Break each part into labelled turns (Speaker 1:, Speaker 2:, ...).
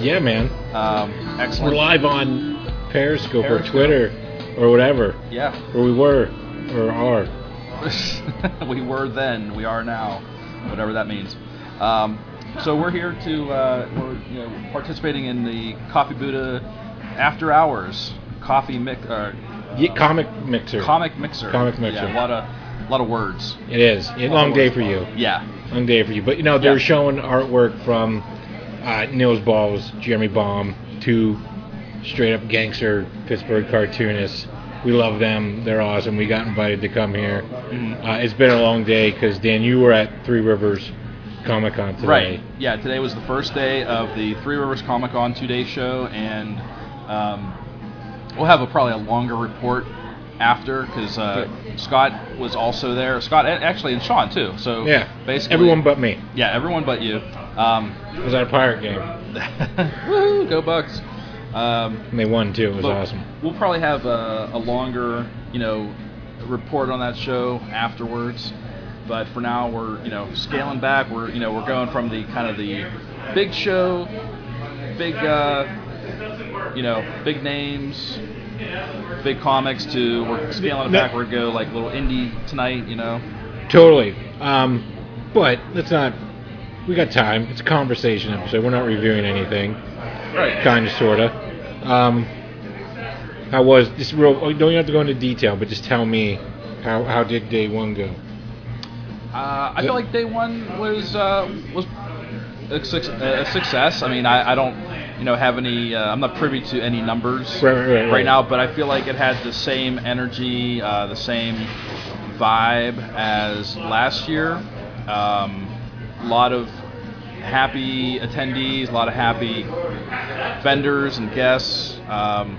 Speaker 1: Yeah, man.
Speaker 2: Um,
Speaker 1: We're live on Periscope, or Twitter or whatever.
Speaker 2: Yeah,
Speaker 1: Or we were or are.
Speaker 2: we were then, we are now, whatever that means. Um, so we're here to uh, we're you know participating in the Coffee Buddha After Hours Coffee Mix. Uh,
Speaker 1: Yeah, comic mixer.
Speaker 2: Comic mixer.
Speaker 1: Comic mixer.
Speaker 2: Yeah, a lot of, a lot of words.
Speaker 1: It is. A long day for you.
Speaker 2: Yeah.
Speaker 1: Long day for you. But you know, they're
Speaker 2: Yeah.
Speaker 1: showing artwork from uh, Nils Balls, Jeremy Baum, two straight up gangster Pittsburgh cartoonists. We love them. They're awesome. We got invited to come here.
Speaker 2: Mhm.
Speaker 1: Uh, it's been a long day because Dan, you were at Three Rivers Comic Con today.
Speaker 2: Right. Yeah. Today was the first day of the Three Rivers Comic Con two day show, and um, we'll have a, probably a longer report after because uh, Scott was also there. Scott actually and Sean too. So
Speaker 1: Yeah.
Speaker 2: basically
Speaker 1: Everyone but me.
Speaker 2: yeah, everyone but you. Um,
Speaker 1: I was at a pirate game.
Speaker 2: woo, go Bucs. Um,
Speaker 1: And they won too. It was
Speaker 2: But
Speaker 1: awesome.
Speaker 2: We'll probably have a, a longer, you know, report on that show afterwards. But for now, we're you know scaling back. We're you know we're going from the kind of the big show, big uh, you know big names, big comics to we're scaling it
Speaker 1: No.
Speaker 2: back. We're gonna go like little indie tonight. You know.
Speaker 1: Totally. Um, but let's not. We got time. It's a conversation episode. We're not reviewing anything.
Speaker 2: Right.
Speaker 1: Kind of, sorta. Um, how was just real? oh, Don't you have to go into detail, but just tell me how how did day one go?
Speaker 2: Uh, I feel like day one was uh, was a, a success. I mean, I, I don't you know have any. Uh, I'm not privy to any numbers
Speaker 1: Right, right, right, right.
Speaker 2: now, but I feel like it had the same energy, uh, the same vibe as last year. Um, a lot of happy attendees, a lot of happy vendors and guests. Um,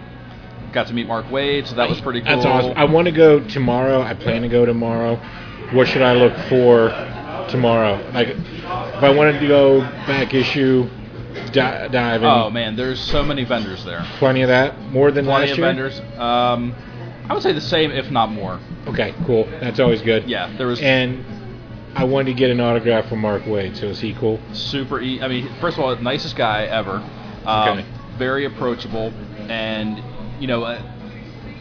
Speaker 2: got to meet Mark Waid, so that was pretty cool.
Speaker 1: That's awesome. I want to go tomorrow. I plan to go tomorrow. What should I look for tomorrow? Like, if I wanted to go back issue, di- dive in.
Speaker 2: Oh man, there's so many vendors there.
Speaker 1: Plenty of that. More than
Speaker 2: Plenty
Speaker 1: last
Speaker 2: of
Speaker 1: year.
Speaker 2: vendors. Um, I would say the same, if not more.
Speaker 1: Okay, cool. That's always good.
Speaker 2: Yeah, there was
Speaker 1: And I wanted to get an autograph from Mark Waid. So is he cool?
Speaker 2: super. E- I mean, first of all, nicest guy ever. Um,
Speaker 1: Okay.
Speaker 2: Very approachable, and you know, uh,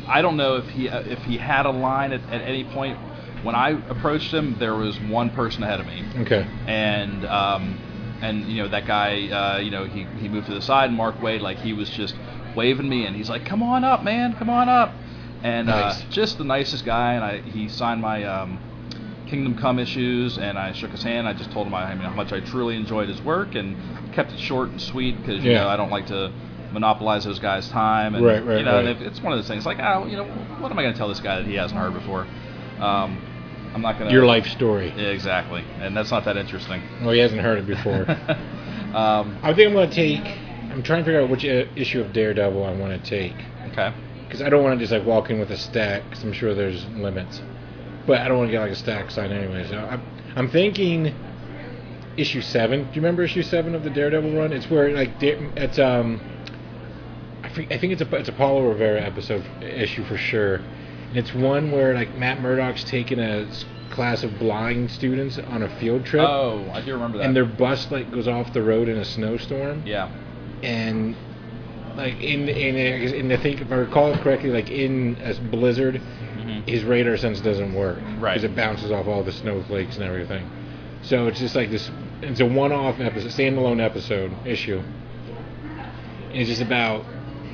Speaker 2: I don't know if he uh, if he had a line at, at any point. When I approached him, there was one person ahead of me,
Speaker 1: Okay.
Speaker 2: and um, and you know that guy, uh, you know, he he moved to the side. And Mark Waid, like he was just waving me, and he's like, "Come on up, man, come on up," and
Speaker 1: Nice.
Speaker 2: uh, just the nicest guy. And I he signed my um, Kingdom Come issues, and I shook his hand. I just told him I, I mean, how much I truly enjoyed his work, and kept it short and sweet because you
Speaker 1: Yeah.
Speaker 2: know I don't like to monopolize those guys' time. And,
Speaker 1: Right, right,
Speaker 2: You know, and
Speaker 1: right.
Speaker 2: if, it's one of those things like, oh, you know, what am I going to tell this guy that he hasn't heard before? Um, I'm not going to.
Speaker 1: Your life story.
Speaker 2: Yeah, exactly, and that's not that interesting.
Speaker 1: Well, he hasn't heard it before.
Speaker 2: um,
Speaker 1: I think I'm going to take. I'm trying to figure out which uh, issue of Daredevil I want to take
Speaker 2: okay.
Speaker 1: because I don't want to just like walk in with a stack because I'm sure there's limits. But I don't want to get like a stack sign anyway. So I'm, I'm thinking issue seven. Do you remember issue seven of the Daredevil run? It's where like it's um. I, think it's a it's a Paolo Rivera episode issue for sure. And it's one where like Matt Murdock's taking a class of blind students on a field trip.
Speaker 2: Oh, I do remember that.
Speaker 1: and their bus like goes off the road in a snowstorm
Speaker 2: yeah.
Speaker 1: and like in in in I think if I recall correctly like in a blizzard
Speaker 2: hmm
Speaker 1: his radar sense doesn't work
Speaker 2: Right.
Speaker 1: because it bounces off all the snowflakes and everything so it's just like this it's a one-off episode standalone episode issue it's just about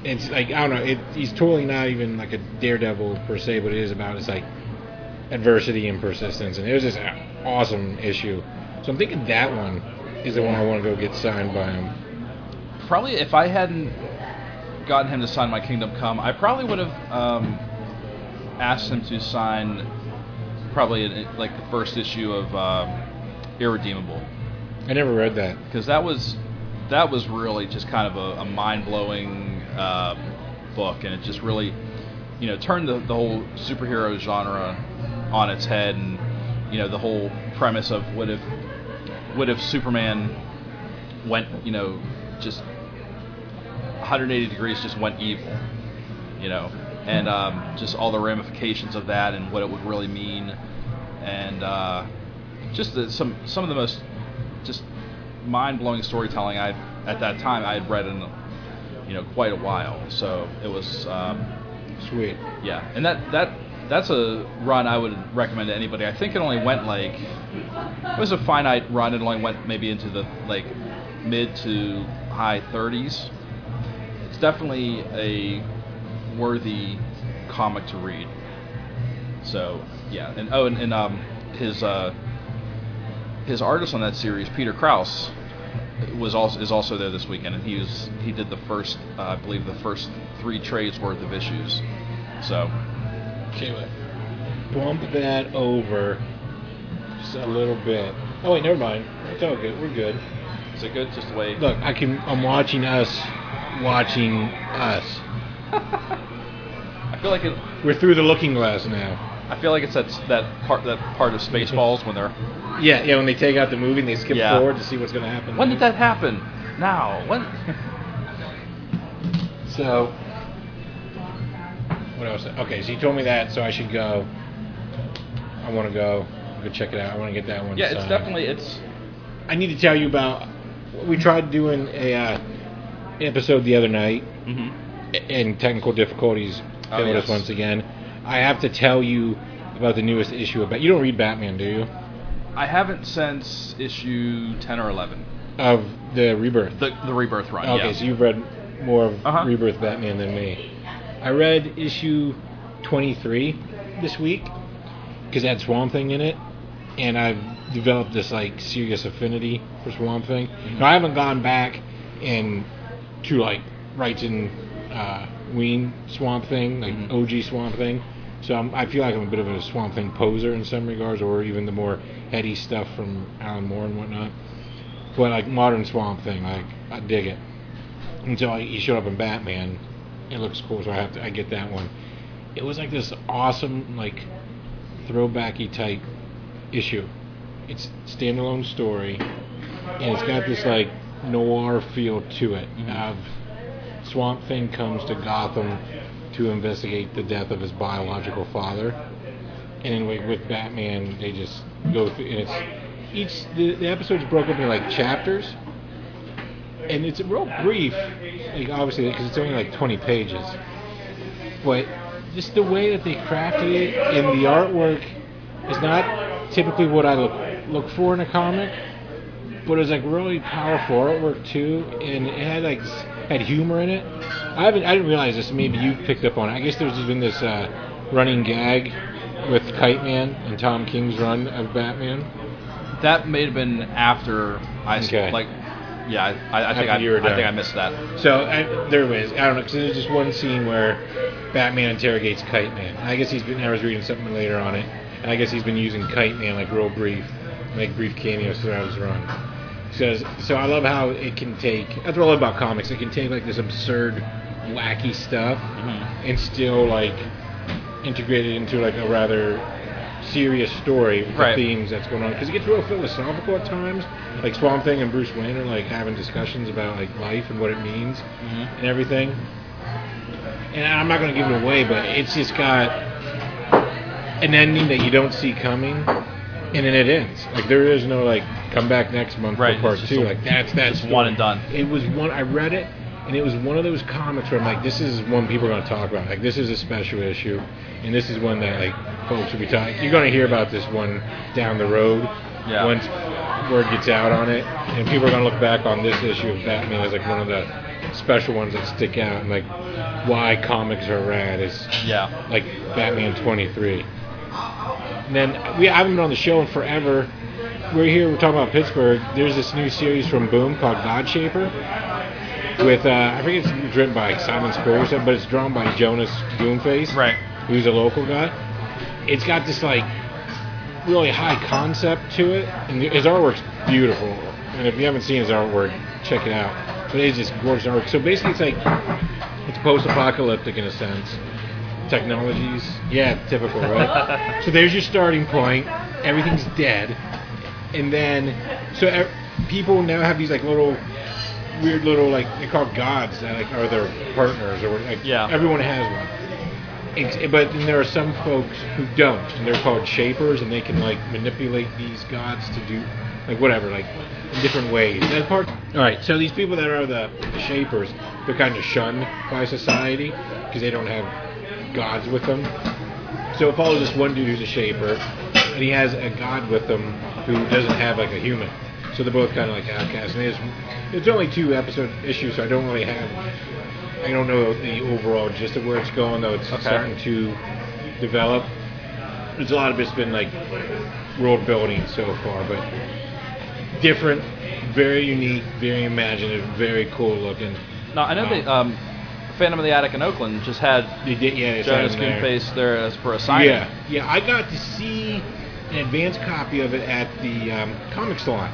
Speaker 1: it's like I don't know. It, he's totally not even like a daredevil per se, but it is about it's like adversity and persistence, and it was just an awesome issue. So I'm thinking that one is the one I want to go get signed by him.
Speaker 2: Probably if I hadn't gotten him to sign my Kingdom Come, I probably would have um, asked him to sign probably in, like the first issue of um, Irredeemable
Speaker 1: I never read that.
Speaker 2: because that was that was really just kind of a, a mind blowing uh, book, and it just really you know turned the, the whole superhero genre on its head, and you know the whole premise of what if what if Superman went you know just 180 degrees just went evil, you know, and um, just all the ramifications of that and what it would really mean, and uh, just the, some some of the most just mind-blowing storytelling I at that time I had read in you know quite a while. So it was um,
Speaker 1: Sweet.
Speaker 2: yeah, and that that that's a run I would recommend to anybody. I think it only went like it was a finite run. It only went maybe into the like mid to high 30s. It's definitely a worthy comic to read. So yeah, and oh, and, and um, his uh, his artist on that series, Peter Krause, was also is also there this weekend, and he was he did the first, uh, I believe, the first three trades worth of issues. So
Speaker 1: Okay. Bump that over just a little bit. Oh wait, never mind. It's all good. We're good.
Speaker 2: is it good? Just the way.
Speaker 1: Look, I can. I'm watching us, watching us.
Speaker 2: I feel like it.
Speaker 1: We're through the looking glass now.
Speaker 2: I feel like it's that that part that part of Spaceballs when they're.
Speaker 1: Yeah, yeah. When they take out the movie and they skip
Speaker 2: Yeah.
Speaker 1: forward to see what's going to happen.
Speaker 2: When did that happen? Now. When?
Speaker 1: So, what else? Okay, so you told me that, so I should go. I want to go. Go check it out. I want to get that one.
Speaker 2: yeah, it's
Speaker 1: signed.
Speaker 2: definitely it's.
Speaker 1: I need to tell you about. We tried doing a uh, episode the other night,
Speaker 2: hmm
Speaker 1: and technical difficulties
Speaker 2: Oh,
Speaker 1: failed
Speaker 2: yes.
Speaker 1: us once again. I have to tell you about the newest issue of. Bat- You don't read Batman, do you?
Speaker 2: I haven't since issue ten or eleven.
Speaker 1: Of the Rebirth.
Speaker 2: The the rebirth run.
Speaker 1: Okay,
Speaker 2: yeah.
Speaker 1: so you've read more of
Speaker 2: Uh-huh.
Speaker 1: Rebirth Batman than me. I read issue 23 this week because it had Swamp Thing in it, and I've developed this like serious affinity for Swamp Thing.
Speaker 2: Mhm.
Speaker 1: Now I haven't gone back and to like Wrightson uh, Wein Swamp Thing, like
Speaker 2: Mhm.
Speaker 1: OG Swamp Thing. So I'm, I feel like I'm a bit of a Swamp Thing poser in some regards, or even the more heady stuff from Alan Moore and whatnot. But like modern Swamp Thing, like I dig it. Until he showed up in Batman, it looks cool, so I have to I get that one. It was like this awesome like throwbacky type issue. It's standalone story, and it's got this like noir feel to it. Of Swamp Thing comes to Gotham to investigate the death of his biological father, and then with, Batman, they just go through. And it's each the, the episodes broke up in like chapters, and it's real brief. Like obviously, because it's only like 20 pages, but just the way that they crafted it and the artwork is not typically what I look look for in a comic, but it was like really powerful artwork too, and it had like had humor in it. I haven't I didn't realize this. Maybe you picked up on it. I guess there's just been this uh, running gag with Kite Man and Tom King's run of Batman.
Speaker 2: That may have been after I
Speaker 1: Okay.
Speaker 2: like. Yeah, I, I think I,
Speaker 1: you were
Speaker 2: I think I missed that.
Speaker 1: So I, there was I don't know because there's just one scene where Batman interrogates Kite Man. I guess he's been. I was reading something later on it, and I guess he's been using Kite Man like real brief, like brief cameos throughout his run. So, so I love how it can take. That's what I love about comics. It can take like this absurd, wacky stuff,
Speaker 2: Mhm.
Speaker 1: and still like integrate it into like a rather serious story with
Speaker 2: Right.
Speaker 1: the themes that's going on. Because it gets real philosophical at times. Like Swamp Thing and Bruce Wayne are like having discussions about like life and what it means
Speaker 2: Mhm.
Speaker 1: and everything. And I'm not going to give it away, but it's just got an ending that you don't see coming, and then it ends. Like there is no like come back next month
Speaker 2: Right,
Speaker 1: for part two.
Speaker 2: a-
Speaker 1: like that's that's
Speaker 2: one and done.
Speaker 1: It was one. I read it, and it was one of those comics where I'm like, this is one people are going to talk about. Like this is a special issue, and this is one that like folks will be talking. You're going to hear about this one down the road.
Speaker 2: Yeah.
Speaker 1: Once word gets out on it, and people are going to look back on this issue of Batman as like one of the special ones that stick out and like why comics are rad is
Speaker 2: Yeah.
Speaker 1: like Batman 23. And then we I haven't been on the show in forever. We're here. We're talking about Pittsburgh. There's this new series from Boom called Godshaper. With uh, I think it's written by Simon Spurrier, but it's drawn by Jonas Goonface,
Speaker 2: Right.
Speaker 1: who's a local guy. It's got this like really high concept to it, and his artwork's beautiful. And if you haven't seen his artwork, check it out. But it's just gorgeous artwork. So basically, it's like it's post-apocalyptic in a sense. Technologies, yeah, typical, right? so there's your starting point. Everything's dead, and then so ev- people now have these like little weird little like they call gods that like are their partners or like
Speaker 2: Yeah.
Speaker 1: everyone has one. But then there are some folks who don't, and they're called shapers, and they can like manipulate these gods to do like whatever, like in different ways. That part. All right. So these people that are the, the shapers, they're kind of shunned by society because they don't have gods with them. So it follows this one dude who's a shaper, and he has a god with him who doesn't have like a human. So they're both kind of like outcasts. And there's, it's only two episode issues, so I don't really have I don't know the overall gist of where it's going, though it's
Speaker 2: Okay.
Speaker 1: starting to develop. There's a lot of it's been like world building so far, but different, very unique, very imaginative, very cool looking.
Speaker 2: No, I know
Speaker 1: Um,
Speaker 2: they um, Phantom of the Attic in Oakland just had
Speaker 1: They did, yeah, it's
Speaker 2: Jonas
Speaker 1: there.
Speaker 2: There as for a signing.
Speaker 1: Yeah, yeah. I got to see an advanced copy of it at the um, comic salon,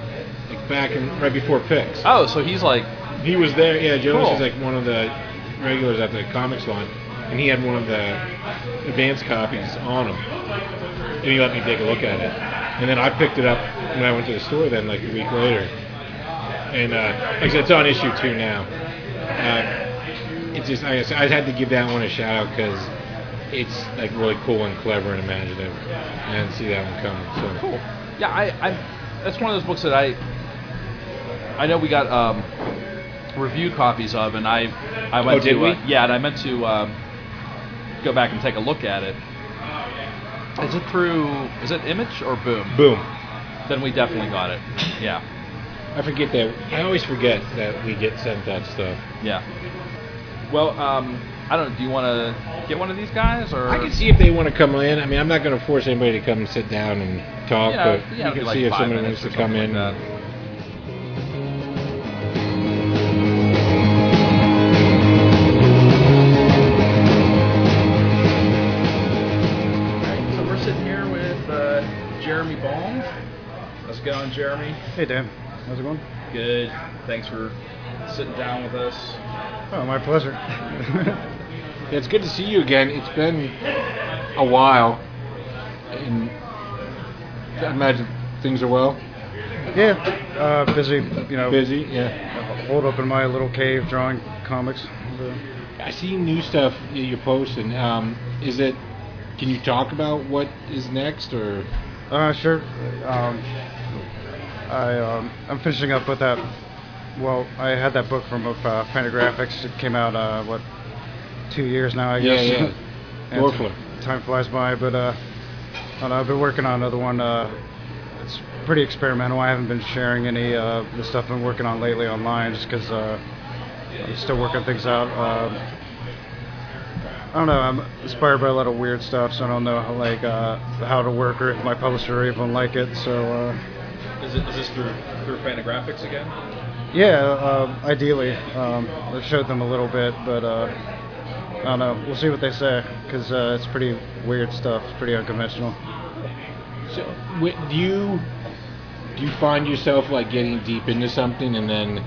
Speaker 1: like back in right before Pix.
Speaker 2: Oh, so he's like,
Speaker 1: He was there. Yeah, Jonas
Speaker 2: Cool.
Speaker 1: is like one of the regulars at the comic salon, and he had one of the advanced copies on him, and he let me take a look at it. And then I picked it up when I went to the store. Then like a week later, and uh, like it's on issue two now. Uh, it's just I, I had to give that one a shout out because it's like really cool and clever and imaginative. I didn't see that one coming. So
Speaker 2: cool. Yeah, I, I, that's one of those books that I, I know we got um, review copies of, and I, I went
Speaker 1: Oh, did
Speaker 2: to,
Speaker 1: we?
Speaker 2: Uh, yeah, and I meant to um, go back and take a look at it. Is it through? Is it Image or Boom?
Speaker 1: boom.
Speaker 2: Then we definitely got it. Yeah,
Speaker 1: I forget that. I always forget that we get sent that stuff.
Speaker 2: yeah. Well, um, I don't. know. Do you want to get one of these guys, or
Speaker 1: I can see if they want to come in. I mean, I'm not going to force anybody to come and sit down and talk,
Speaker 2: Yeah,
Speaker 1: but
Speaker 2: yeah,
Speaker 1: you
Speaker 2: it'd
Speaker 1: can
Speaker 2: be like
Speaker 1: see if
Speaker 2: five
Speaker 1: somebody
Speaker 2: minutes
Speaker 1: wants
Speaker 2: or
Speaker 1: to come
Speaker 2: something
Speaker 1: in.
Speaker 2: like that. Alright, so we're sitting here with uh, Jeremy Baum. How's it going, Jeremy?
Speaker 3: Hey Dan, how's it going?
Speaker 2: Good. Thanks for sitting down with us.
Speaker 3: Oh, my pleasure.
Speaker 1: Yeah, it's good to see you again. It's been a while, and I imagine things are well.
Speaker 3: yeah, uh, busy. You know,
Speaker 1: Busy, yeah.
Speaker 3: holed up in my little cave drawing comics.
Speaker 1: I see new stuff you're posting. Um, is it? Can you talk about what is next, or
Speaker 3: Uh, sure. Um, I um, I'm finishing up with that. Well, I had that book from uh, Fantagraphics. It came out uh, what two years now, I guess.
Speaker 1: yeah.
Speaker 3: And
Speaker 1: Dwarfler.
Speaker 3: Time flies by, but uh, I don't know, I've been working on another one. Uh, it's pretty experimental. I haven't been sharing any uh, the stuff I've been working on lately online, just because uh, I'm still working things out. Um, I don't know. I'm inspired by a lot of weird stuff, so I don't know how, like uh, how to work or if my publisher even like it. So uh,
Speaker 2: Is, it, is this through through Fantagraphics again?
Speaker 3: yeah, uh, ideally, um, I've showed them a little bit, but uh, I don't know. We'll see what they say because uh, it's pretty weird stuff. It's pretty unconventional.
Speaker 1: so? Do you do you find yourself like getting deep into something and then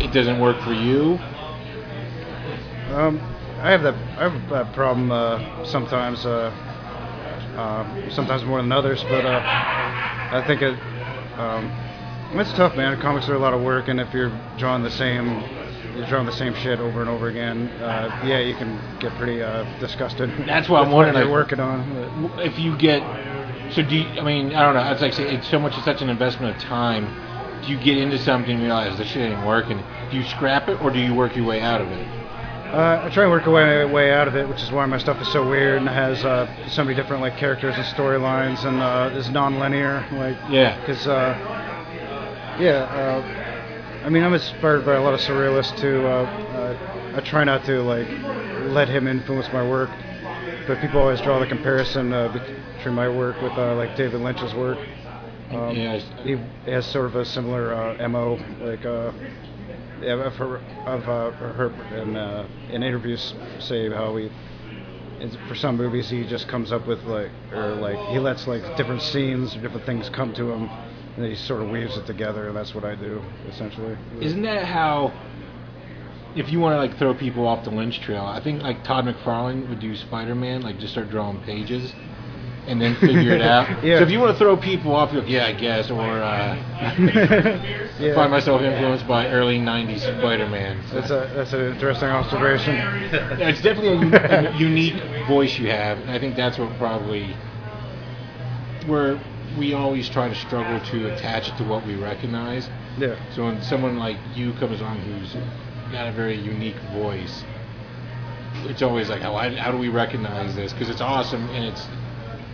Speaker 1: it doesn't work for you?
Speaker 3: Um, I have that. I have that problem uh, sometimes. Uh, uh, sometimes more than others, but uh, I think it. Um, it's tough, man. Comics are a lot of work, and if you're drawing the same, you're drawing the same shit over and over again. Uh, yeah, you can get pretty uh, disgusted.
Speaker 1: That's what I'm wondering,
Speaker 3: You're working on.
Speaker 1: If you get so do you, I mean I don't know. It's like say, it's so much. It's such an investment of time. Do you get into something and realize this shit ain't working? Do you scrap it or do you work your way out of it?
Speaker 3: Uh, I try and work my way, out of it, which is why my stuff is so weird and has uh, so many different like characters and storylines and uh, is non-linear. Like
Speaker 1: Yeah.
Speaker 3: because uh, yeah, I mean, I'm inspired by a lot of surrealists too. Uh, uh, I try not to like let him influence my work, but people always draw the comparison uh, between my work with uh, like David Lynch's work. Um,
Speaker 1: Yeah,
Speaker 3: he has sort of a similar uh, mo, like uh, her, of uh, her in, uh, in interviews say how he for some movies he just comes up with like or like he lets like different scenes or different things come to him and he sort of weaves it together and that's what I do essentially.
Speaker 1: Isn't that how? If you want to like throw people off the Lynch trail, I think like Todd McFarlane would do Spider-Man, like just start drawing pages, and then figure it out.
Speaker 3: Yeah.
Speaker 1: So if you want to throw people off, you're like, yeah, I guess, or uh,
Speaker 3: Yeah.
Speaker 1: find myself influenced by early '90s Spider-Man.
Speaker 3: That's a that's an interesting observation.
Speaker 1: It's definitely a unique voice you have, and I think that's what probably where we always try to struggle to attach it to what we recognize.
Speaker 3: Yeah.
Speaker 1: So when someone like you comes on who's got a very unique voice, it's always like, how, how do we recognize this? Because it's awesome and it's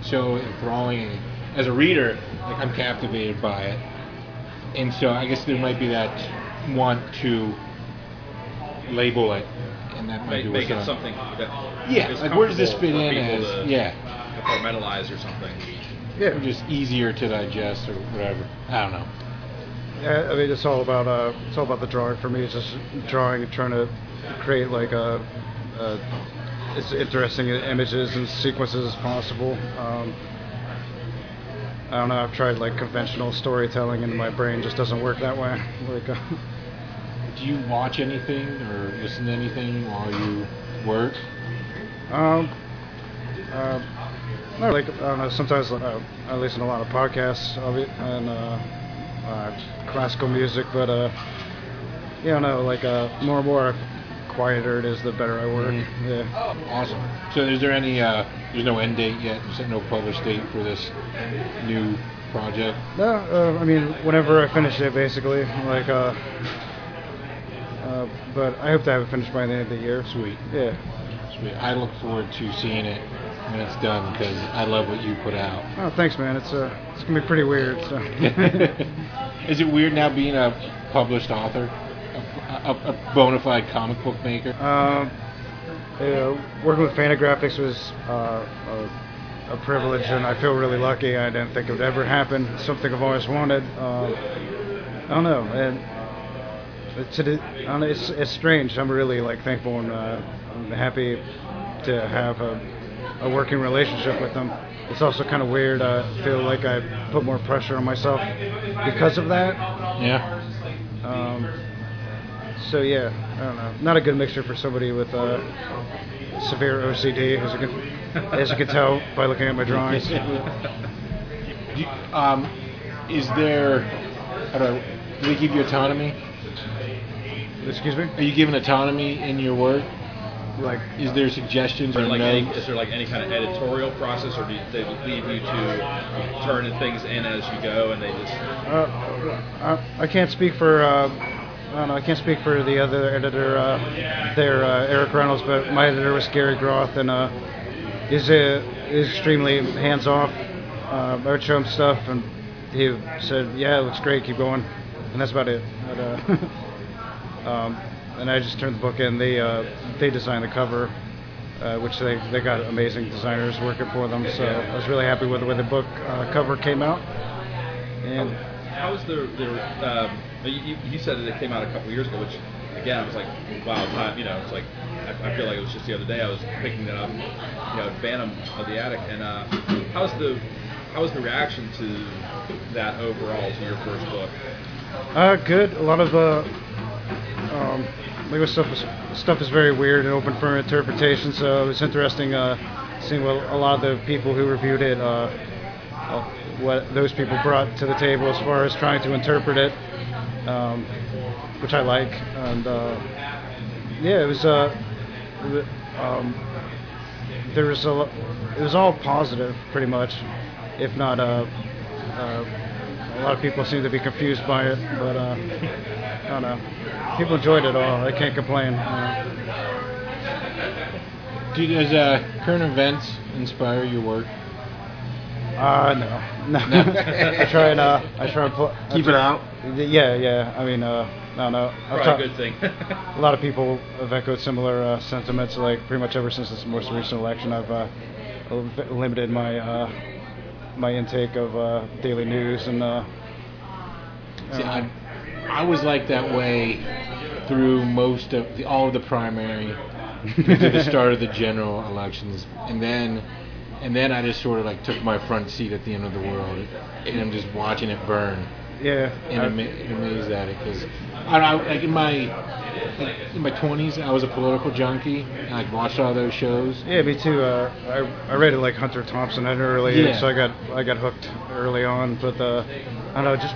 Speaker 1: so enthralling. As a reader, like I'm captivated by it, and so I guess there might be that want to label it, and that might
Speaker 2: Make,
Speaker 1: be
Speaker 2: make
Speaker 1: what's
Speaker 2: it
Speaker 1: on-
Speaker 2: something that
Speaker 1: Yeah, like where does this fit in as?
Speaker 2: to
Speaker 1: Yeah,
Speaker 2: compartmentalize or something.
Speaker 3: Yeah.
Speaker 1: or just easier to digest or whatever. I don't know.
Speaker 3: Yeah, I mean, it's all about uh, it's all about the drawing for me. It's just drawing and trying to create like a, a as interesting images and sequences as possible. Um, I don't know. I've tried like conventional storytelling, and my brain just doesn't work that way. Like, uh,
Speaker 1: Do you watch anything or listen to anything while you work?
Speaker 3: um, uh, like I don't know. Sometimes uh, I listen to a lot of podcasts of it and uh, uh, classical music, but uh, don't know. Like uh, more and more quieter it is, the better I work.
Speaker 1: Mhm.
Speaker 3: Yeah.
Speaker 1: Awesome. So is there any? Uh, there's no end date yet. There's no published date for this new project.
Speaker 3: No, uh, I mean whenever I finish it, basically. Like, uh, uh, but I hope to have it finished by the end of the year.
Speaker 1: Sweet.
Speaker 3: Yeah.
Speaker 1: Sweet. I look forward to seeing it when it's done because I love what you put out.
Speaker 3: Oh, thanks, man. It's uh, it's gonna be pretty weird. So.
Speaker 1: Is it weird now being a published author, a, a, a bona fide comic book maker?
Speaker 3: Um, yeah, working with Fantagraphics was uh, a, a privilege, and I feel really lucky. I didn't think it would ever happen. It's something I've always wanted. Um, I don't know, and it's, it, I don't know, it's it's strange. I'm really like thankful and uh, I'm happy to have a, a working relationship with them. It's also kind of weird. I feel like I put more pressure on myself because of that.
Speaker 1: Yeah.
Speaker 3: Um, so yeah, I don't know. Not a good mixture for somebody with uh, severe OCD, as you can as you can tell by looking at my drawings.
Speaker 1: You- um, is there? How do, I, do they give you autonomy?
Speaker 3: Excuse me.
Speaker 1: Are you given autonomy in your work?
Speaker 3: Like
Speaker 1: Is there suggestions
Speaker 2: Is there
Speaker 1: or
Speaker 2: like any, is there like any kind of editorial process, or do they leave you to turn things in as you go, and they just
Speaker 3: uh, I, I can't speak for. Uh, I don't know. I can't speak for the other editor uh, there, uh, Eric Reynolds, but my editor was Gary Groth, and uh, is uh, is extremely hands off. Uh, I would show him stuff, and he said, "Yeah, it looks great. Keep going," and that's about it. But, uh, um, and I just turned the book in. They uh, they designed the cover, uh, which they they got amazing designers working for them. So I was really happy with the way the book uh, cover came out. And
Speaker 2: How was the the? Um, you, you- said that it came out a couple years ago, which again I was like, wow, time. You know, it's like I, I feel like it was just the other day I was picking it up, you know, Phantom of the Attic, and uh, how's the how was the reaction to that overall to your first book?
Speaker 3: Uh, good. A lot of uh, um, Lego stuff is stuff is very weird and open for interpretation. So it was interesting uh, seeing what a lot of the people who reviewed it, uh, uh, what those people brought to the table as far as trying to interpret it, um, which I like. And uh, yeah, it was. Uh, um, there was a. It was all positive, pretty much, if not. Uh, a lot of people seem to be confused by it, but uh, I don't know. People enjoyed it all. I can't complain. Uh,
Speaker 1: Do does uh, current events inspire your work?
Speaker 3: uh no, no. I try and uh, I try and put
Speaker 1: Keep it out.
Speaker 3: Yeah, yeah. I mean, uh, don't know. I've
Speaker 2: Probably
Speaker 3: talked-
Speaker 2: a good thing.
Speaker 3: a lot of people have echoed similar uh, sentiments. Like pretty much ever since this most recent election, I've uh, limited my uh, my intake of uh, daily news and. Uh,
Speaker 1: See,
Speaker 3: uh,
Speaker 1: I, I was like that way through most of the, all of the primary to the start of the general elections, and then and then I just sort of like took my front seat at the end of the world, and I'm just watching it burn
Speaker 3: yeah,
Speaker 1: and
Speaker 3: I've-
Speaker 1: ama- amazed at it because I, like in my like, in my 20s I was a political junkie. And I watched all those shows.
Speaker 3: yeah, me too. Uh, I I rated like Hunter Thompson at an early age,
Speaker 1: Yeah.
Speaker 3: so I got I got hooked early on. But uh, I don't know, just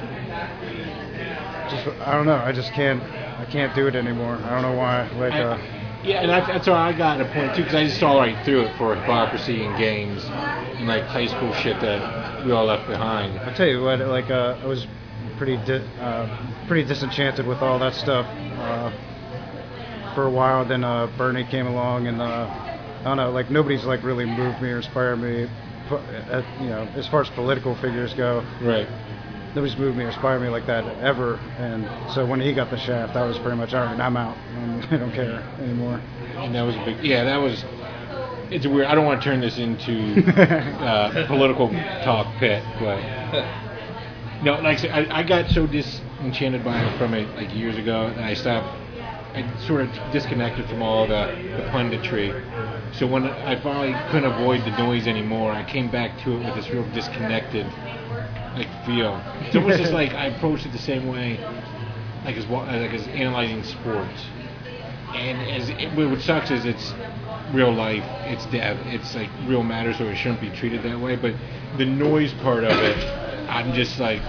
Speaker 3: just I don't know. I just can't I can't do it anymore. I don't know why. Like.
Speaker 1: I-
Speaker 3: Uh,
Speaker 1: yeah, and I, that's why I got a point too, because I just saw right through it for hypocrisy and games and like high school shit that we all left behind.
Speaker 3: I tell you what, like uh, I was pretty di- uh, pretty disenchanted with all that stuff uh, for a while. Then uh, Bernie came along, and uh, I don't know, like nobody's like really moved me or inspired me. you know, as far as political figures go,
Speaker 1: Right.
Speaker 3: Nobody's moved me or inspired me like that ever. And so when he got the shaft, I was pretty much all right. I'm out. I don't care anymore.
Speaker 1: And that was a big. Yeah, that was. It's weird. I don't want to turn this into uh, political talk pit, but no, like I, said, I, I got so disenchanted by it from it like years ago, and I stopped. I sort of disconnected from all the, the punditry. So when I finally couldn't avoid the noise anymore, I came back to it with this real disconnected like feel. It's almost just like I approached it the same way, like as like as analyzing sports. And as it, what sucks is it's real life, it's death, it's like real matter, so it shouldn't be treated that way. But the noise part of it, I'm just like,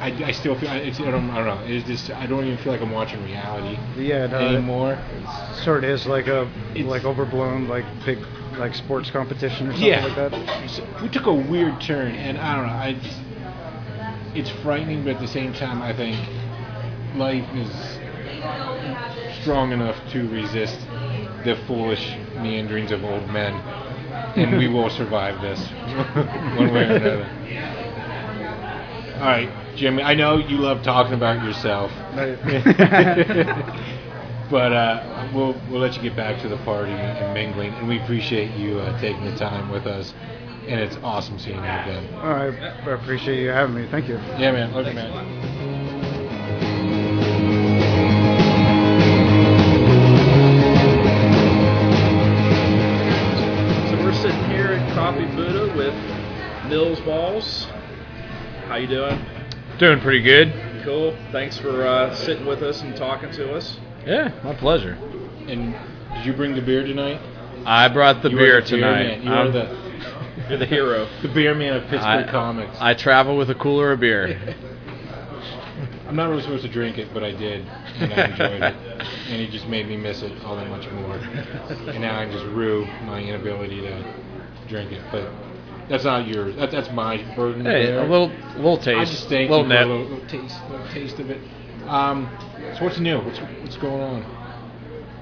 Speaker 1: I, I still feel it's I don't, I don't know. It's just I don't even feel like I'm watching reality
Speaker 3: Yeah, no,
Speaker 1: anymore.
Speaker 3: it sort of is like a
Speaker 1: It's-
Speaker 3: like overblown like big like sports competition or something
Speaker 1: Yeah.
Speaker 3: like that.
Speaker 1: We took a weird turn, and I don't know. I just, it's frightening, but at the same time, I think life is strong enough to resist the foolish meanderings of old men, and we will survive this one way or another. All right, Jimmy. I know you love talking about yourself, but uh, we'll we'll let you get back to the party and mingling, and we appreciate you uh, taking the time with us. And it's awesome seeing you again.
Speaker 3: All right, I appreciate you having me. Thank you.
Speaker 1: Yeah, man. Love you, man.
Speaker 2: So we're sitting here at Coffee Buddha with Nils Balls. How you doing?
Speaker 4: Doing pretty good.
Speaker 2: Cool. Thanks for uh, sitting with us and talking to us.
Speaker 4: Yeah, my pleasure.
Speaker 1: And did you bring the beer tonight?
Speaker 4: I brought the
Speaker 1: You
Speaker 4: beer
Speaker 1: the
Speaker 4: tonight.
Speaker 1: man. You are the
Speaker 2: You're the hero.
Speaker 1: the beer man of Pittsburgh
Speaker 4: I,
Speaker 1: comics.
Speaker 4: I travel with a cooler of beer.
Speaker 1: I'm not really supposed to drink it, but I did, and I enjoyed it. And it just made me miss it all that much more. And now I just rue my inability to drink it. But that's not yours. That, that's my burden.
Speaker 4: hey,
Speaker 1: there.
Speaker 4: a little little taste,
Speaker 1: I just thank
Speaker 4: little
Speaker 1: you for a little, little taste, little taste of it. Um, so what's new? What's what's going on?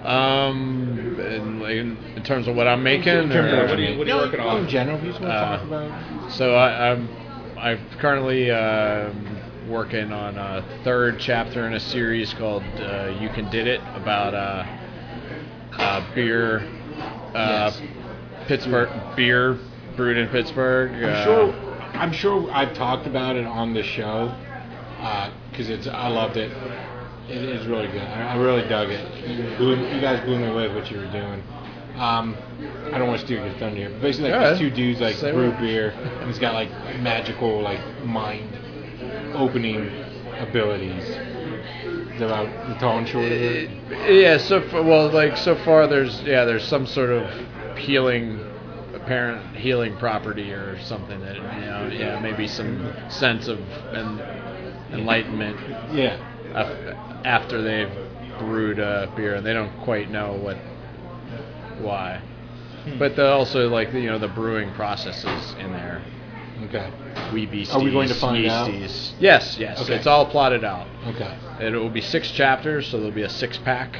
Speaker 4: Um, in, like, in, in terms of what I'm making,
Speaker 1: In terms
Speaker 4: or-
Speaker 1: of
Speaker 2: what are you- what are you
Speaker 1: No,
Speaker 2: working on?
Speaker 1: In general, if you just want to
Speaker 4: Uh,
Speaker 1: talk about.
Speaker 4: So I, I'm I'm currently um, working on a third chapter in a series called uh, "You Can Did It" about uh, uh, beer, uh,
Speaker 1: Yes.
Speaker 4: Pittsburgh beer brewed in Pittsburgh.
Speaker 1: I'm
Speaker 4: uh,
Speaker 1: sure. I'm sure I've talked about it on the show because it's. I loved it. It is really good. I, I really dug it. You, blew, you guys blew me away with what you were doing. Um, I don't want to steal your thunder here, but basically, like
Speaker 4: Yeah.
Speaker 1: these two dudes like
Speaker 4: Say
Speaker 1: brew beer, and it's got like magical, like mind opening abilities. Is that about the tall and short of it?
Speaker 4: Yeah, so f well, like so far, there's yeah, there's some sort of healing, apparent healing property or something that you know, yeah, maybe some sense of en- enlightenment
Speaker 1: Yeah.
Speaker 4: af- after they've brewed uh, beer, and they don't quite know what why. But the, also like you know the brewing processes in there,
Speaker 1: Okay.
Speaker 4: wee beasties,
Speaker 1: Are we going to find out?
Speaker 4: Yes, yes,
Speaker 1: Okay.
Speaker 4: it's all plotted out.
Speaker 1: Okay.
Speaker 4: It will be six chapters, so there'll be a six pack.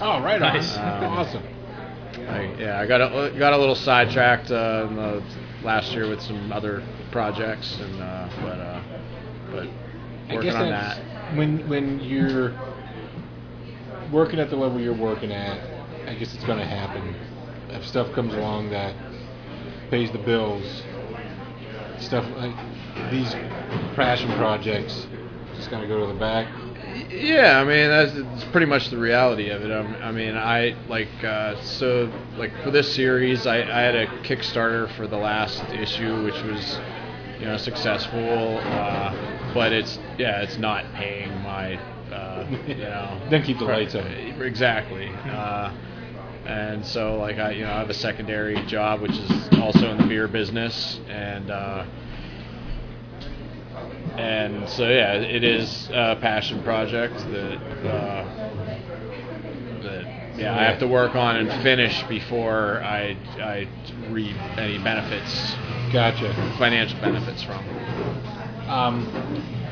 Speaker 1: Oh, right
Speaker 2: Nice.
Speaker 1: on.
Speaker 4: Um,
Speaker 1: awesome.
Speaker 4: I, yeah, I got a, got a little sidetracked uh, in the last year with some other projects, and uh, but uh, but
Speaker 1: I
Speaker 4: working
Speaker 1: guess
Speaker 4: on that.
Speaker 1: when when you're working at the level you're working at, I guess it's going to happen. If stuff comes along that pays the bills, stuff like these passion projects just going to go to the back.
Speaker 4: Yeah, I mean that's it's pretty much the reality of it. Um, I mean, I like uh, so like for this series, I, I had a Kickstarter for the last issue, which was you know successful, uh, but it's yeah, it's not paying my uh, you know
Speaker 1: Then keep the lights on.
Speaker 4: exactly. Uh, and so like I you know I have a secondary job which is also in the beer business and. Uh, and so yeah, it is a passion project that uh, that yeah I have to work on and finish before I I reap any benefits,
Speaker 1: Gotcha.
Speaker 4: financial benefits from.
Speaker 1: Um,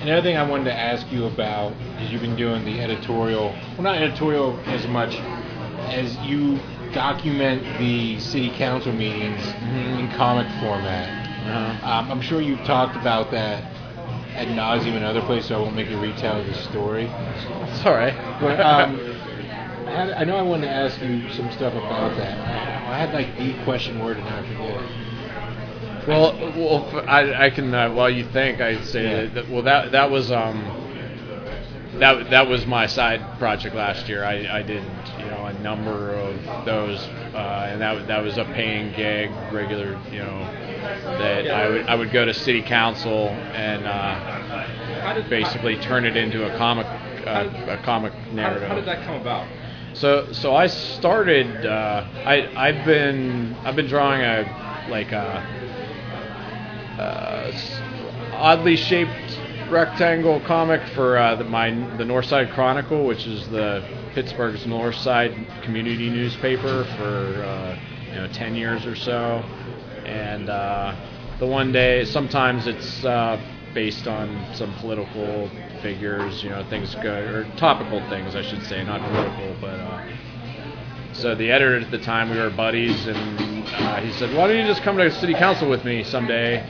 Speaker 1: another thing I wanted to ask you about is you've been doing the editorial, well, not editorial as much as you document the city council meetings in comic format.
Speaker 4: Uh-huh.
Speaker 1: Um, I'm sure you've talked about that ad nauseum in other places, so I won't make you retell the story.
Speaker 4: It's all right.
Speaker 1: But um, I, had, I know I wanted to ask you some stuff about that. I, I had like the question word and I forget.
Speaker 4: Well, well, I, I can. Uh, while you think, I say
Speaker 1: Yeah.
Speaker 4: that, that. Well, that that was um, that that was my side project last year. I, I did you know a number of those, uh, and that that was a paying gig, regular you know that I would I would go to city council and uh, basically turn it into a comic uh, a comic narrative.
Speaker 2: how did that come about?
Speaker 4: So so I started. Uh, I I've been I've been drawing a like a, uh, oddly shaped rectangle comic for uh, the, my the North Side Chronicle, which is the Pittsburgh's North Side community newspaper for uh, you know ten years or so, and uh, the one day sometimes it's uh, based on some political figures, you know, things go or topical things, I should say, not political, but. Uh, so the editor at the time, we were buddies, and uh, he said, "Why don't you just come to city council with me someday?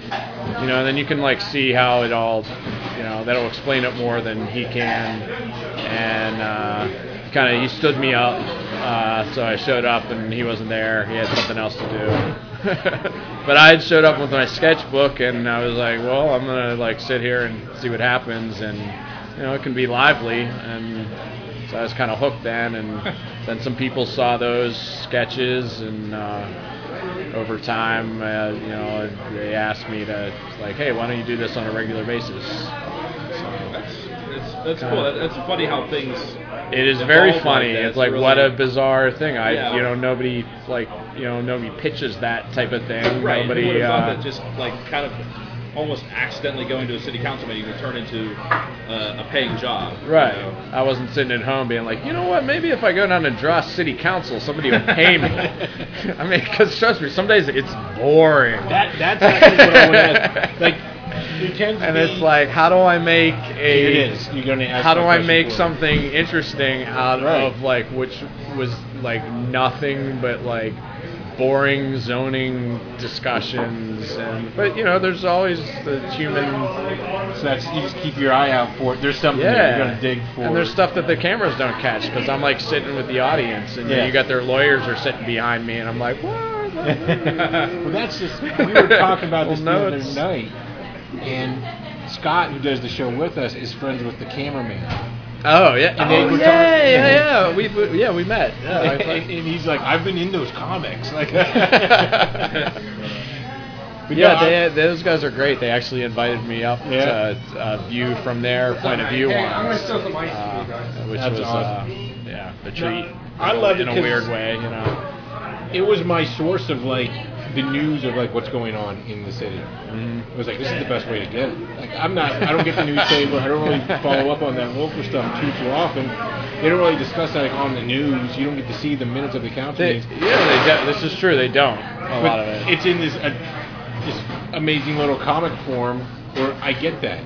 Speaker 4: You know, and then you can like see how it all, you know, that'll explain it more than he can." And uh, kind of he stood me up, uh, so I showed up, and he wasn't there. He had something else to do. but I had showed up with my sketchbook, and I was like, "Well, I'm gonna like sit here and see what happens, and you know, it can be lively." And so I was kind of hooked then, and then some people saw those sketches, and uh, over time, uh, you know, they asked me to like, hey, why don't you do this on a regular basis? So
Speaker 2: That's it's, that's cool. That, that's funny how things.
Speaker 4: it is very funny.
Speaker 2: that.
Speaker 4: it's like
Speaker 2: really-
Speaker 4: what a bizarre thing. I,
Speaker 2: Yeah.
Speaker 4: you know, nobody like, you know, nobody pitches that type of thing.
Speaker 2: Right.
Speaker 4: Nobody. Uh,
Speaker 2: thought that just like kind of almost accidentally going to a city council meeting would turn into uh, a paying job. you
Speaker 4: Right.
Speaker 2: know?
Speaker 4: I wasn't sitting at home being like, you know what? Maybe if I go down and draw city council, somebody will pay me. I mean, because trust me, some days it's boring.
Speaker 1: That that's actually what I want to. Like, to
Speaker 4: and
Speaker 1: be,
Speaker 4: it's like, how do I make a?
Speaker 1: It is. You're gonna ask
Speaker 4: How do I make
Speaker 1: you.
Speaker 4: something interesting out
Speaker 1: Right.
Speaker 4: of like which was like nothing but like boring zoning discussions and but you know there's always the human
Speaker 1: So that's you just keep your eye out for it. There's something that you're gonna dig for.
Speaker 4: and there's stuff that the cameras don't catch because i'm like sitting with the audience and
Speaker 1: Yeah.
Speaker 4: you got their lawyers are sitting behind me and i'm like what
Speaker 1: well, that's just we were talking about
Speaker 4: Well,
Speaker 1: this
Speaker 4: no,
Speaker 1: the other night, and Scott, who does the show with us, is friends with the cameraman.
Speaker 4: Oh yeah
Speaker 1: And they
Speaker 4: oh,
Speaker 1: were
Speaker 4: yeah,
Speaker 1: talking-
Speaker 4: yeah yeah we, we yeah we met yeah, I
Speaker 1: and, and he's like, I've been in those comics. Like, But
Speaker 4: yeah,
Speaker 1: no,
Speaker 4: they, those guys are great. They actually invited me up
Speaker 1: Yeah.
Speaker 4: to uh, view from their point of view
Speaker 5: Hey, I'm gonna
Speaker 4: once,
Speaker 5: spill
Speaker 4: uh,
Speaker 5: you guys.
Speaker 4: which
Speaker 1: That's
Speaker 4: was
Speaker 1: awesome.
Speaker 4: uh, yeah a treat.
Speaker 1: I love it
Speaker 4: in a
Speaker 1: 'cause-
Speaker 4: weird way, you know.
Speaker 1: it was my source of like the news of like what's going on in the city.
Speaker 4: Mhm.
Speaker 1: It was like this is the best way to get it. Like I'm not, I don't get the news newspaper. I don't really follow up on that local stuff too too often. They don't really discuss that like, on the news. You don't get to see the minutes of the council
Speaker 4: They,
Speaker 1: meetings.
Speaker 4: yeah, they de- this is true. They don't a lot of it.
Speaker 1: It's in this uh, this amazing little comic form where I get that.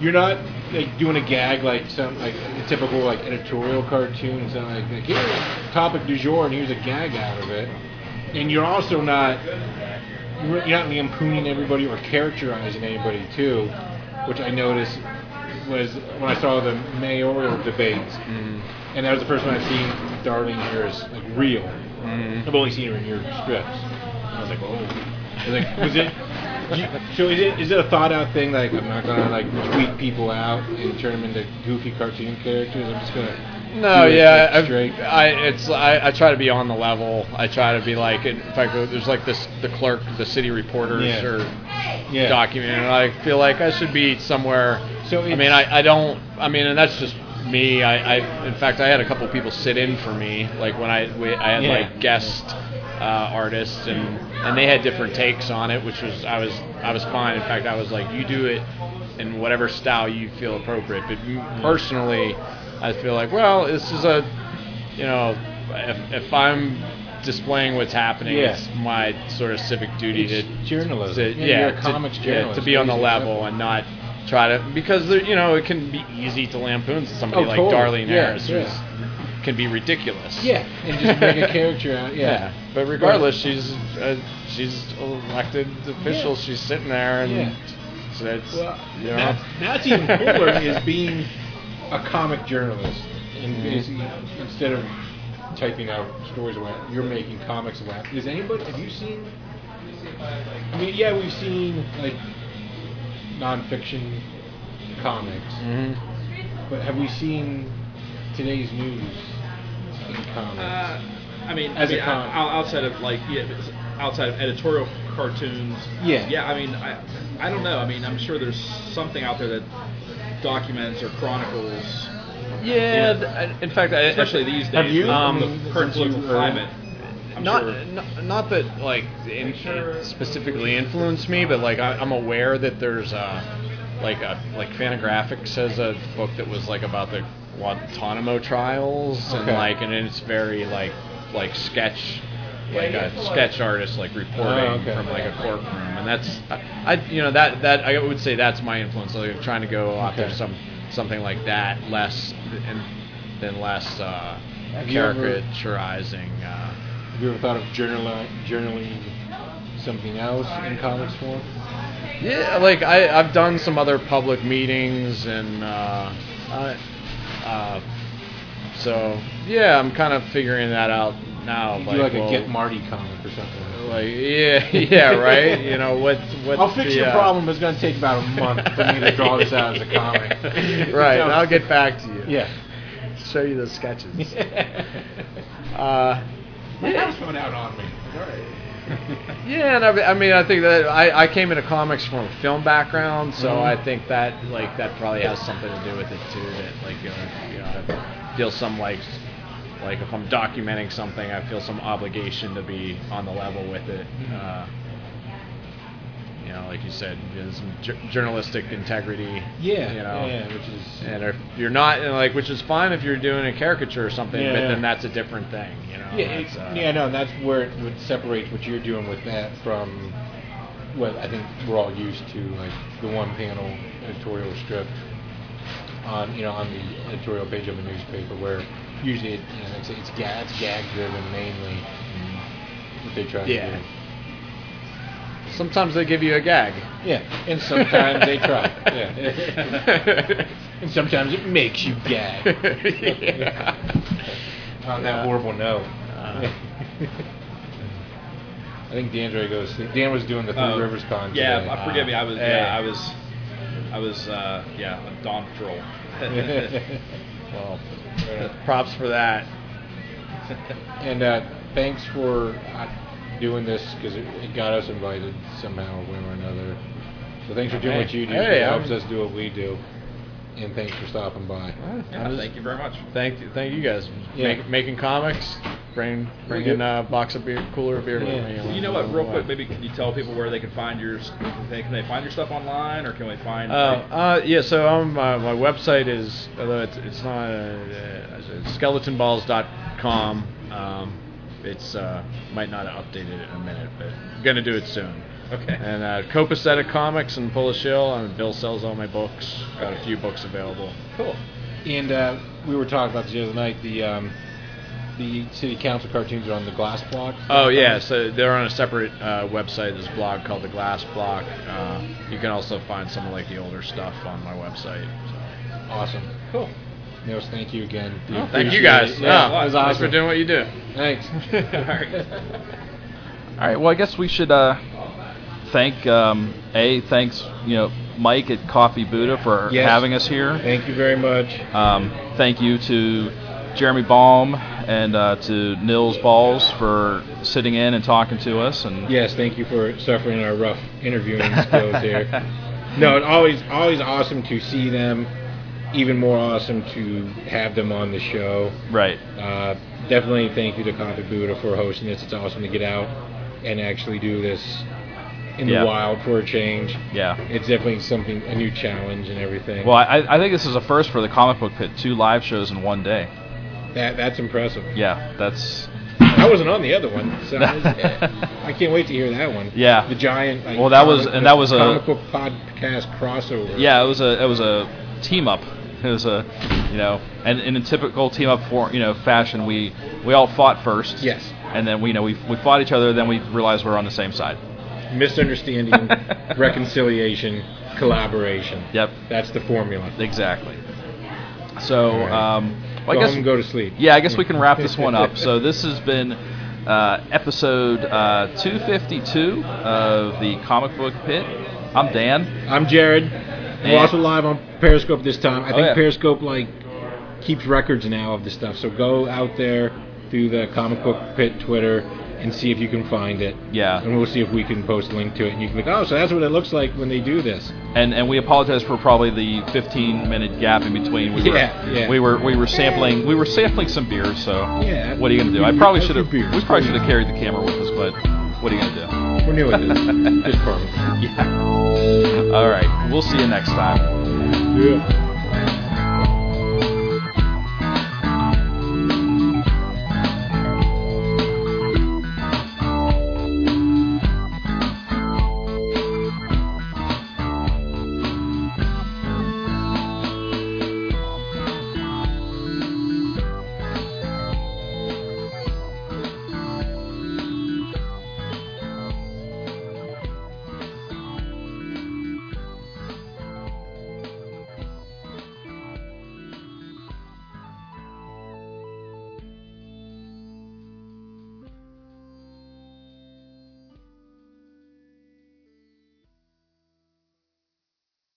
Speaker 1: You're not like doing a gag like some like a typical like editorial cartoon and something like, like here's topic du jour and here's a gag out of it. And you're also not you're not lampooning everybody or characterizing anybody too, which I noticed was when I saw the mayoral debates,
Speaker 4: Mhm.
Speaker 1: and that was the first time I've seen Darlene Harris like real.
Speaker 4: Mhm.
Speaker 1: I've only seen her in your scripts. I was like, oh. Was like, was it? you- So is it is it a thought out thing? Like I'm not gonna like tweet people out and turn them into goofy cartoon characters. I'm just gonna.
Speaker 4: No, yeah, I. I it's I, I try to be on the level. I try to be like, in fact, there's like this the clerk, the city reporters
Speaker 1: Yeah.
Speaker 4: or
Speaker 1: Yeah.
Speaker 4: document, and I feel like I should be somewhere.
Speaker 1: So
Speaker 4: I mean, I, I don't. I mean, and that's just me. I, I in fact, I had a couple people sit in for me, like when I we, I had
Speaker 1: Yeah.
Speaker 4: like guest uh, artists, and and they had different takes on it, which was I was I was fine. In fact, I was like, you do it in whatever style you feel appropriate. But m- personally, I feel like, well, this is a, you know, if, if I'm displaying what's happening,
Speaker 1: Yeah.
Speaker 4: it's my sort of civic duty
Speaker 1: It's
Speaker 4: to
Speaker 1: journalism.
Speaker 4: to-
Speaker 1: Yeah, you're a
Speaker 4: to-
Speaker 1: comics
Speaker 4: yeah,
Speaker 1: journalist,
Speaker 4: to be on the level and not try to because there, you know it can be easy to lampoon somebody
Speaker 1: Oh,
Speaker 4: like
Speaker 1: totally.
Speaker 4: Darlene
Speaker 1: Yeah,
Speaker 4: Harris,
Speaker 1: yeah.
Speaker 4: who's can be ridiculous.
Speaker 1: Yeah, and just make a character out. Yeah.
Speaker 4: Yeah, but regardless, she's uh, she's elected official.
Speaker 1: Yeah.
Speaker 4: She's sitting there, and
Speaker 1: Yeah.
Speaker 4: so it's
Speaker 1: Well,
Speaker 4: you know.
Speaker 1: that's, that's even cooler is being a comic journalist and basically instead of typing out stories about you're making comics about. Is anybody have you seen? I mean, yeah, we've seen like nonfiction comics,
Speaker 4: Mhm.
Speaker 1: but have we seen today's news in comics?
Speaker 2: Uh, I mean,
Speaker 1: As
Speaker 2: I
Speaker 1: a
Speaker 2: mean,
Speaker 1: con-
Speaker 2: out- outside of like yeah, outside of editorial cartoons.
Speaker 1: Yeah.
Speaker 2: Yeah. I mean, I I don't know. I mean, I'm sure there's something out there that documents or chronicles,
Speaker 4: Yeah, th- in fact, I,
Speaker 2: especially these days.
Speaker 1: Have you?
Speaker 2: with
Speaker 4: Um,
Speaker 2: the current
Speaker 1: since you,
Speaker 2: political
Speaker 1: uh,
Speaker 2: climate. I'm
Speaker 4: not,
Speaker 2: sure.
Speaker 4: not not that like in, it specifically influenced me, but like I, I'm aware that there's a, like a like Fantagraphics has a book that was like about the Guantanamo trials and like and it's very like like sketch like a sketch artist like reporting
Speaker 1: Oh, okay.
Speaker 4: from like a courtroom and that's I, I you know that that I would say that's my influence like trying to go after
Speaker 1: Okay.
Speaker 4: some something like that less and than less uh,
Speaker 1: you ever-
Speaker 4: caricaturizing. Uh,
Speaker 1: have you ever thought of journaling, journaling something else in comics form?
Speaker 4: Yeah, like I, I've done some other public meetings and uh, I, uh, so yeah, I'm kind of figuring that out now.
Speaker 1: Do like
Speaker 4: well,
Speaker 1: a Get Marty comic or something.
Speaker 4: Like yeah, yeah, right. You know what? What?
Speaker 1: I'll fix
Speaker 4: the,
Speaker 1: your
Speaker 4: uh,
Speaker 1: problem. It's going to take about a month for me to draw this out as a comic.
Speaker 4: right, and I'll get back to you.
Speaker 1: Yeah.
Speaker 4: show you the sketches. uh,
Speaker 1: My house went out on me.
Speaker 4: Yeah, and I, I mean, I think that I, I came into comics from a film background, so
Speaker 1: Mhm.
Speaker 4: I think that like that probably has something to do with it too. That like you know, you know I feel some like like if I'm documenting something, I feel some obligation to be on the level with it. Uh, you know, like you said, there's some ju- journalistic integrity.
Speaker 1: Yeah.
Speaker 4: you know,
Speaker 1: Yeah, which is.
Speaker 4: and if you're not, and like, which is fine if you're doing a caricature or something, but
Speaker 1: Yeah.
Speaker 4: then that's a different thing. You know,
Speaker 1: Yeah, it's,
Speaker 4: uh,
Speaker 1: yeah, no, that's where it would separate what you're doing with that from what I think we're all used to, like the one panel editorial strip on you know on the editorial page of a newspaper, where usually it, you know, it's, it's, ga- it's gag driven mainly. What they try
Speaker 4: Yeah.
Speaker 1: to do.
Speaker 4: Sometimes they give you a gag.
Speaker 1: Yeah, and sometimes they try. Yeah. and sometimes it makes you gag.
Speaker 4: yeah.
Speaker 1: On that
Speaker 4: Yeah.
Speaker 1: horrible note.
Speaker 4: Uh.
Speaker 1: I think Dan's ready to go to sleep. Dan was doing the Three
Speaker 2: Uh,
Speaker 1: Rivers Con
Speaker 2: Yeah,
Speaker 1: today.
Speaker 2: uh, forgive me. I was.
Speaker 4: Hey.
Speaker 2: Yeah, I was. I was. Uh, yeah, a Don Troll.
Speaker 4: Well, props for that.
Speaker 1: and uh, thanks for uh, doing this because it, it got us invited somehow, one way or another. So thanks for doing
Speaker 4: Hey.
Speaker 1: what you do.
Speaker 4: Hey,
Speaker 1: it helps
Speaker 4: I'm-
Speaker 1: us do what we do. And thanks for stopping by.
Speaker 2: yeah, thank you very much.
Speaker 4: Thank you, thank you guys.
Speaker 1: Yeah.
Speaker 4: Make, making comics, bring bring in a box of beer, cooler beer.
Speaker 1: Yeah.
Speaker 4: with me.
Speaker 2: You know what? Real quick, maybe can you tell people where they can find your? Can they, can they find your stuff online, or can we find?
Speaker 4: Uh, uh, yeah, so um, uh, my website is, although it's, it's not, uh, uh, skeletonballs.com. Um, it's, uh, might not have updated it in a minute, but I'm going to do it soon.
Speaker 2: okay.
Speaker 4: And uh, Copacetic Comics in Polish Hill. And Bill sells all my books. Got a few books available.
Speaker 2: cool.
Speaker 1: And uh, we were talking about this the other night. The um, the city council cartoons are on the glass block.
Speaker 4: Oh yeah, so they're on a separate uh, website. This blog called the Glass Block. Uh, you can also find some of like the older stuff on my website. So.
Speaker 1: Awesome. Cool. Nils, thank you again. Do
Speaker 4: Thank you guys.
Speaker 1: it.
Speaker 4: No,
Speaker 1: Yeah, that was
Speaker 4: thanks
Speaker 1: awesome.
Speaker 4: for doing what you do.
Speaker 1: Thanks.
Speaker 2: All right. Well, I guess we should uh, thank um, a thanks you know Mike at Coffee Buddha for
Speaker 1: Yes.
Speaker 2: having us here.
Speaker 1: Thank you very much.
Speaker 2: Um, thank you to Jeremy Baum and uh, to Nils Balls for sitting in and talking to us. And
Speaker 1: Yes, thank you for suffering our rough interviewing skills here. No, it's always always awesome to see them. Even more awesome to have them on the show.
Speaker 2: right.
Speaker 1: Uh, definitely thank you to Coffee Buddha for hosting this. It's awesome to get out and actually do this in
Speaker 2: Yeah.
Speaker 1: the wild for a change.
Speaker 2: Yeah.
Speaker 1: It's definitely something a new challenge and everything.
Speaker 2: Well, I, I think this is a first for the comic book pit. Two live shows in one day.
Speaker 1: That that's impressive.
Speaker 2: Yeah, that's
Speaker 1: I wasn't on the other one, so I, was- I can't wait to hear that one.
Speaker 2: Yeah.
Speaker 1: the giant. Like,
Speaker 2: Well, that was-
Speaker 1: comic-
Speaker 2: and that was a-
Speaker 1: comic book podcast crossover.
Speaker 2: yeah. It was a it was a team up. It was a you know, and in a typical team up for you know fashion, we we all fought first.
Speaker 1: Yes.
Speaker 2: And then we you know we we fought each other. Then we realized we're on the same side.
Speaker 1: Misunderstanding, reconciliation, collaboration.
Speaker 2: Yep.
Speaker 1: That's the formula.
Speaker 2: Exactly. So,
Speaker 1: right.
Speaker 2: um, well, I guess
Speaker 1: home and go to sleep.
Speaker 2: yeah, I guess we can wrap this one up. So this has been uh, episode uh, 252 of the Comic Book Pit. I'm Dan.
Speaker 1: I'm Jared. We're also live on Periscope this time. I
Speaker 2: Oh,
Speaker 1: think
Speaker 2: yeah.
Speaker 1: Periscope like keeps records now of the stuff. So go out there through the Comic Book Pit Twitter and see if you can find it.
Speaker 2: Yeah.
Speaker 1: And we'll see if we can post a link to it. And you can be like, oh, so that's what it looks like when they do this.
Speaker 2: And and we apologize for probably the 15 minute gap in between. We were
Speaker 1: Yeah, yeah.
Speaker 2: we were we were sampling we were sampling some beers. So
Speaker 1: Yeah.
Speaker 2: what are you gonna do? I probably should have we probably should have carried the camera with us, but what are you gonna do?
Speaker 1: We're new at this. Just promise.
Speaker 2: Yeah. All right. We'll see you next time.
Speaker 1: Yeah.